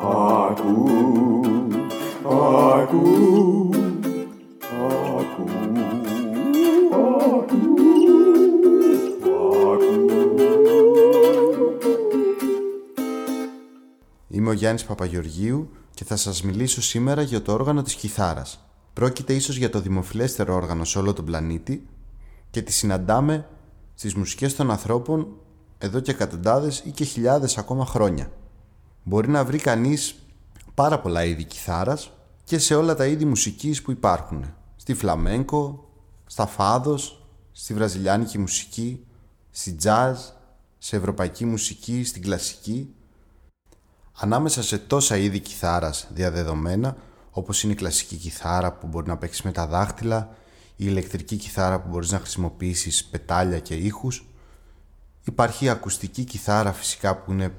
Ακού, ακού, ακού, ακού, Είμαι ο Γιάννης Παπαγεωργίου και θα σας μιλήσω σήμερα για το όργανο της κιθάρας. Πρόκειται ίσως για το δημοφιλέστερο όργανο σε όλο τον πλανήτη και τη συναντάμε στις μουσικές των ανθρώπων εδώ και εκατοντάδες ή και χιλιάδες ακόμα χρόνια. Μπορεί να βρει κανείς πάρα πολλά είδη κιθάρας και σε όλα τα είδη μουσικής που υπάρχουν. Στη φλαμέγκο, στα φάδος, στη βραζιλιάνικη μουσική, στη jazz, σε ευρωπαϊκή μουσική, στην κλασική. Ανάμεσα σε τόσα είδη κιθάρας διαδεδομένα, όπως είναι η κλασική κιθάρα που μπορεί να παίξεις με τα δάχτυλα, η ηλεκτρική κιθάρα που μπορείς να χρησιμοποιήσεις πετάλια και ήχους, υπάρχει η ακουστική κιθάρα φυσικά που είναι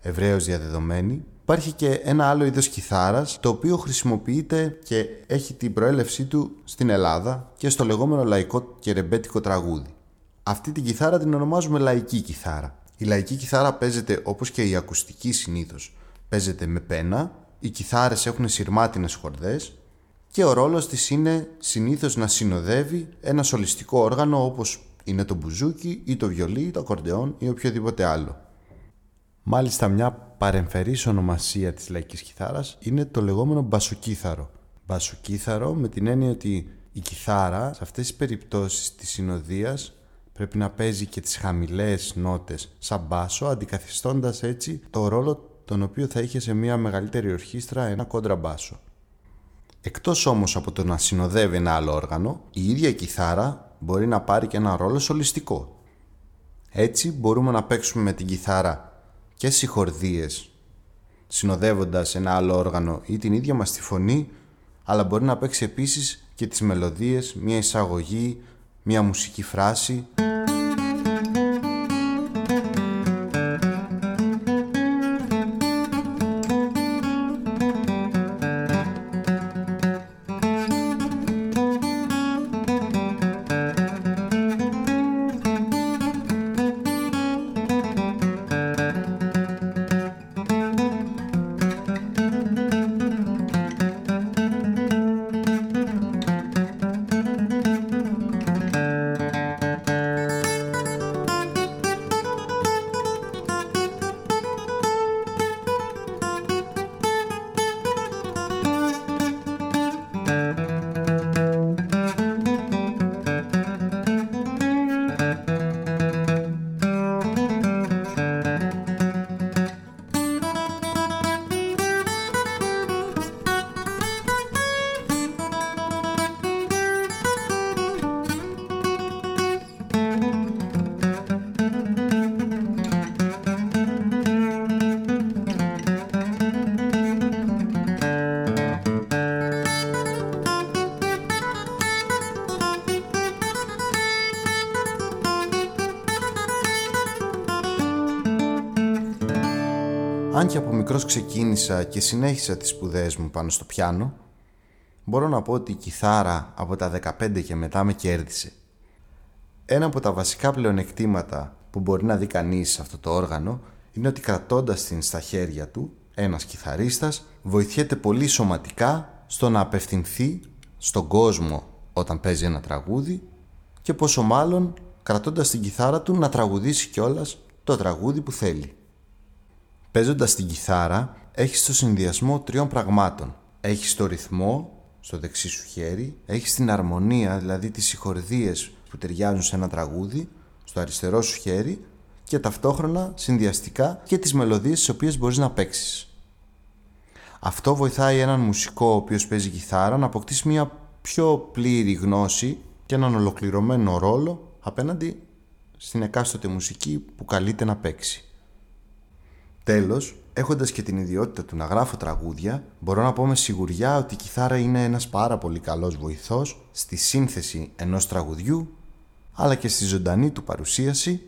ευρέως διαδεδομένη, Υπάρχει και ένα άλλο είδος κιθάρας το οποίο χρησιμοποιείται και έχει την προέλευσή του στην Ελλάδα και στο λεγόμενο λαϊκό και ρεμπέτικο τραγούδι. Αυτή την κιθάρα την ονομάζουμε λαϊκή κιθάρα. Η λαϊκή κιθάρα παίζεται όπως και η ακουστική συνήθως. Παίζεται με πένα, οι κιθάρες έχουν σειρμάτινες χορδές και ο ρόλος της είναι συνήθως να συνοδεύει ένα σολιστικό όργανο όπως είναι το μπουζούκι ή το βιολί, το ακορντεόν ή οποιοδήποτε άλλο. Μάλιστα μια παρεμφερής ονομασία της λαϊκής κιθάρας είναι το λεγόμενο μπασοκίθαρο. Μπασοκίθαρο με την έννοια ότι η κιθάρα σε αυτές τις περιπτώσεις της συνοδείας πρέπει να παίζει και τις χαμηλές νότες σαν μπάσο αντικαθιστώντας έτσι το ρόλο τον οποίο θα είχε σε μια μεγαλύτερη ορχήστρα ένα κόντρα μπάσο. Εκτός όμως από το να συνοδεύει ένα άλλο όργανο, η ίδια η κιθάρα μπορεί να πάρει και ένα ρόλο σολιστικό. Έτσι μπορούμε να παίξουμε με την κιθάρα και συγχορδίες συνοδεύοντας ένα άλλο όργανο ή την ίδια μας τη φωνή αλλά μπορεί να παίξει επίσης και τις μελωδίες, μια εισαγωγή, μια μουσική φράση Αν και από μικρός ξεκίνησα και συνέχισα τις σπουδές μου πάνω στο πιάνο, μπορώ να πω ότι η κιθάρα από τα 15 και μετά με κέρδισε. Ένα από τα βασικά πλεονεκτήματα που μπορεί να δει κανείς σε αυτό το όργανο είναι ότι κρατώντας την στα χέρια του, ένας κιθαρίστας βοηθιέται πολύ σωματικά στο να απευθυνθεί στον κόσμο όταν παίζει ένα τραγούδι και πόσο μάλλον κρατώντας την κιθάρα του να τραγουδήσει κιόλας το τραγούδι που θέλει. Παίζοντας την κιθάρα, έχεις το συνδυασμό τριών πραγμάτων. Έχεις το ρυθμό στο δεξί σου χέρι, έχεις την αρμονία, δηλαδή τις συγχορδίες που ταιριάζουν σε ένα τραγούδι, στο αριστερό σου χέρι και ταυτόχρονα συνδυαστικά και τις μελωδίες τις οποίες μπορείς να παίξεις. Αυτό βοηθάει έναν μουσικό ο οποίος παίζει κιθάρα να αποκτήσει μια πιο πλήρη γνώση και έναν ολοκληρωμένο ρόλο απέναντι στην εκάστοτε μουσική που καλείται να παίξει. Τέλος, έχοντας και την ιδιότητα του να γράφω τραγούδια, μπορώ να πω με σιγουριά ότι η κιθάρα είναι ένας πάρα πολύ καλός βοηθός στη σύνθεση ενός τραγουδιού, αλλά και στη ζωντανή του παρουσίαση,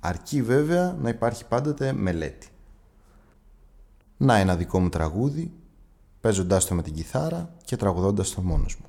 αρκεί βέβαια να υπάρχει πάντοτε μελέτη. Να ένα δικό μου τραγούδι, παίζοντάς το με την κιθάρα και τραγουδώντας το μόνος μου.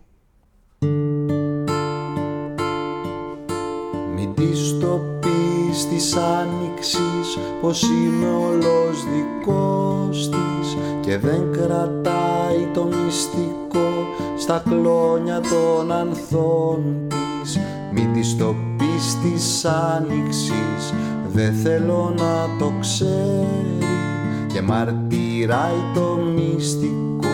Μην το πεις πεις της άνοιξης πως είμαι όλος δικός της και δεν κρατάει το μυστικό στα κλόνια των ανθών της. Μη της το πεις της άνοιξης δεν θέλω να το ξέρει και μαρτυράει το μυστικό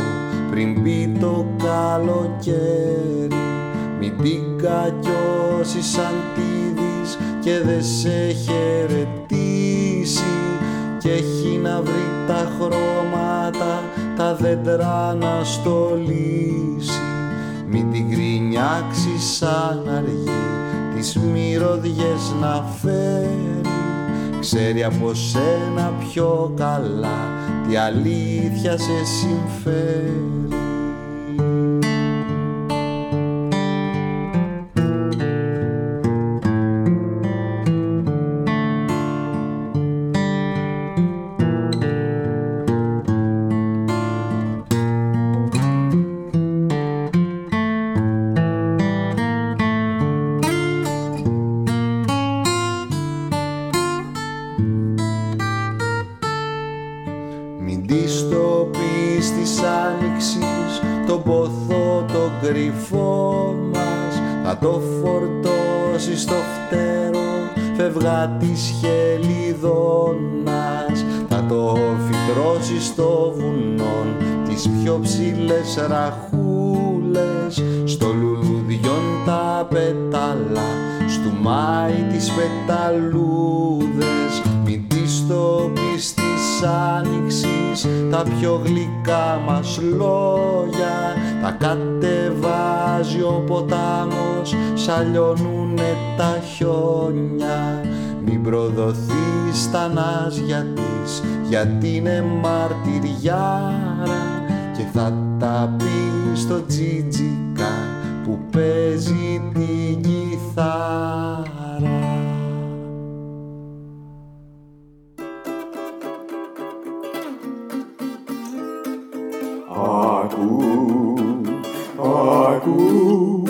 πριν μπει το καλοκαίρι. Μην την κακιώσεις σαν δεις και δε σε χαιρετήσει. Και έχει να βρει τα χρώματα τα δέντρα να στολίσει. Μην την κρινιάξει σαν αργή τις μυρωδιές να φέρει. Ξέρει από σένα πιο καλά τι αλήθεια σε συμφέρει κρυφό μας. Θα το φορτώσει στο φτερό φευγά της χελιδόνας. Θα το φυτρώσει στο βουνό τις πιο ψηλές ραχούλες. Στο λουλουδιόν τα πέταλα στου Μάη τις πεταλούδες. Μην της το πεις της άνοιξης τα πιο γλυκά μας λόγια τα κατεβάζει ο ποτάμος σαλιώνουνε τα χιόνια. Μην προδοθείς στα νάζια της γιατί είναι μαρτυριάρα. Και θα τα πεις στο τζιτζικα που παίζει την κιθάρα. Ακού, ακού,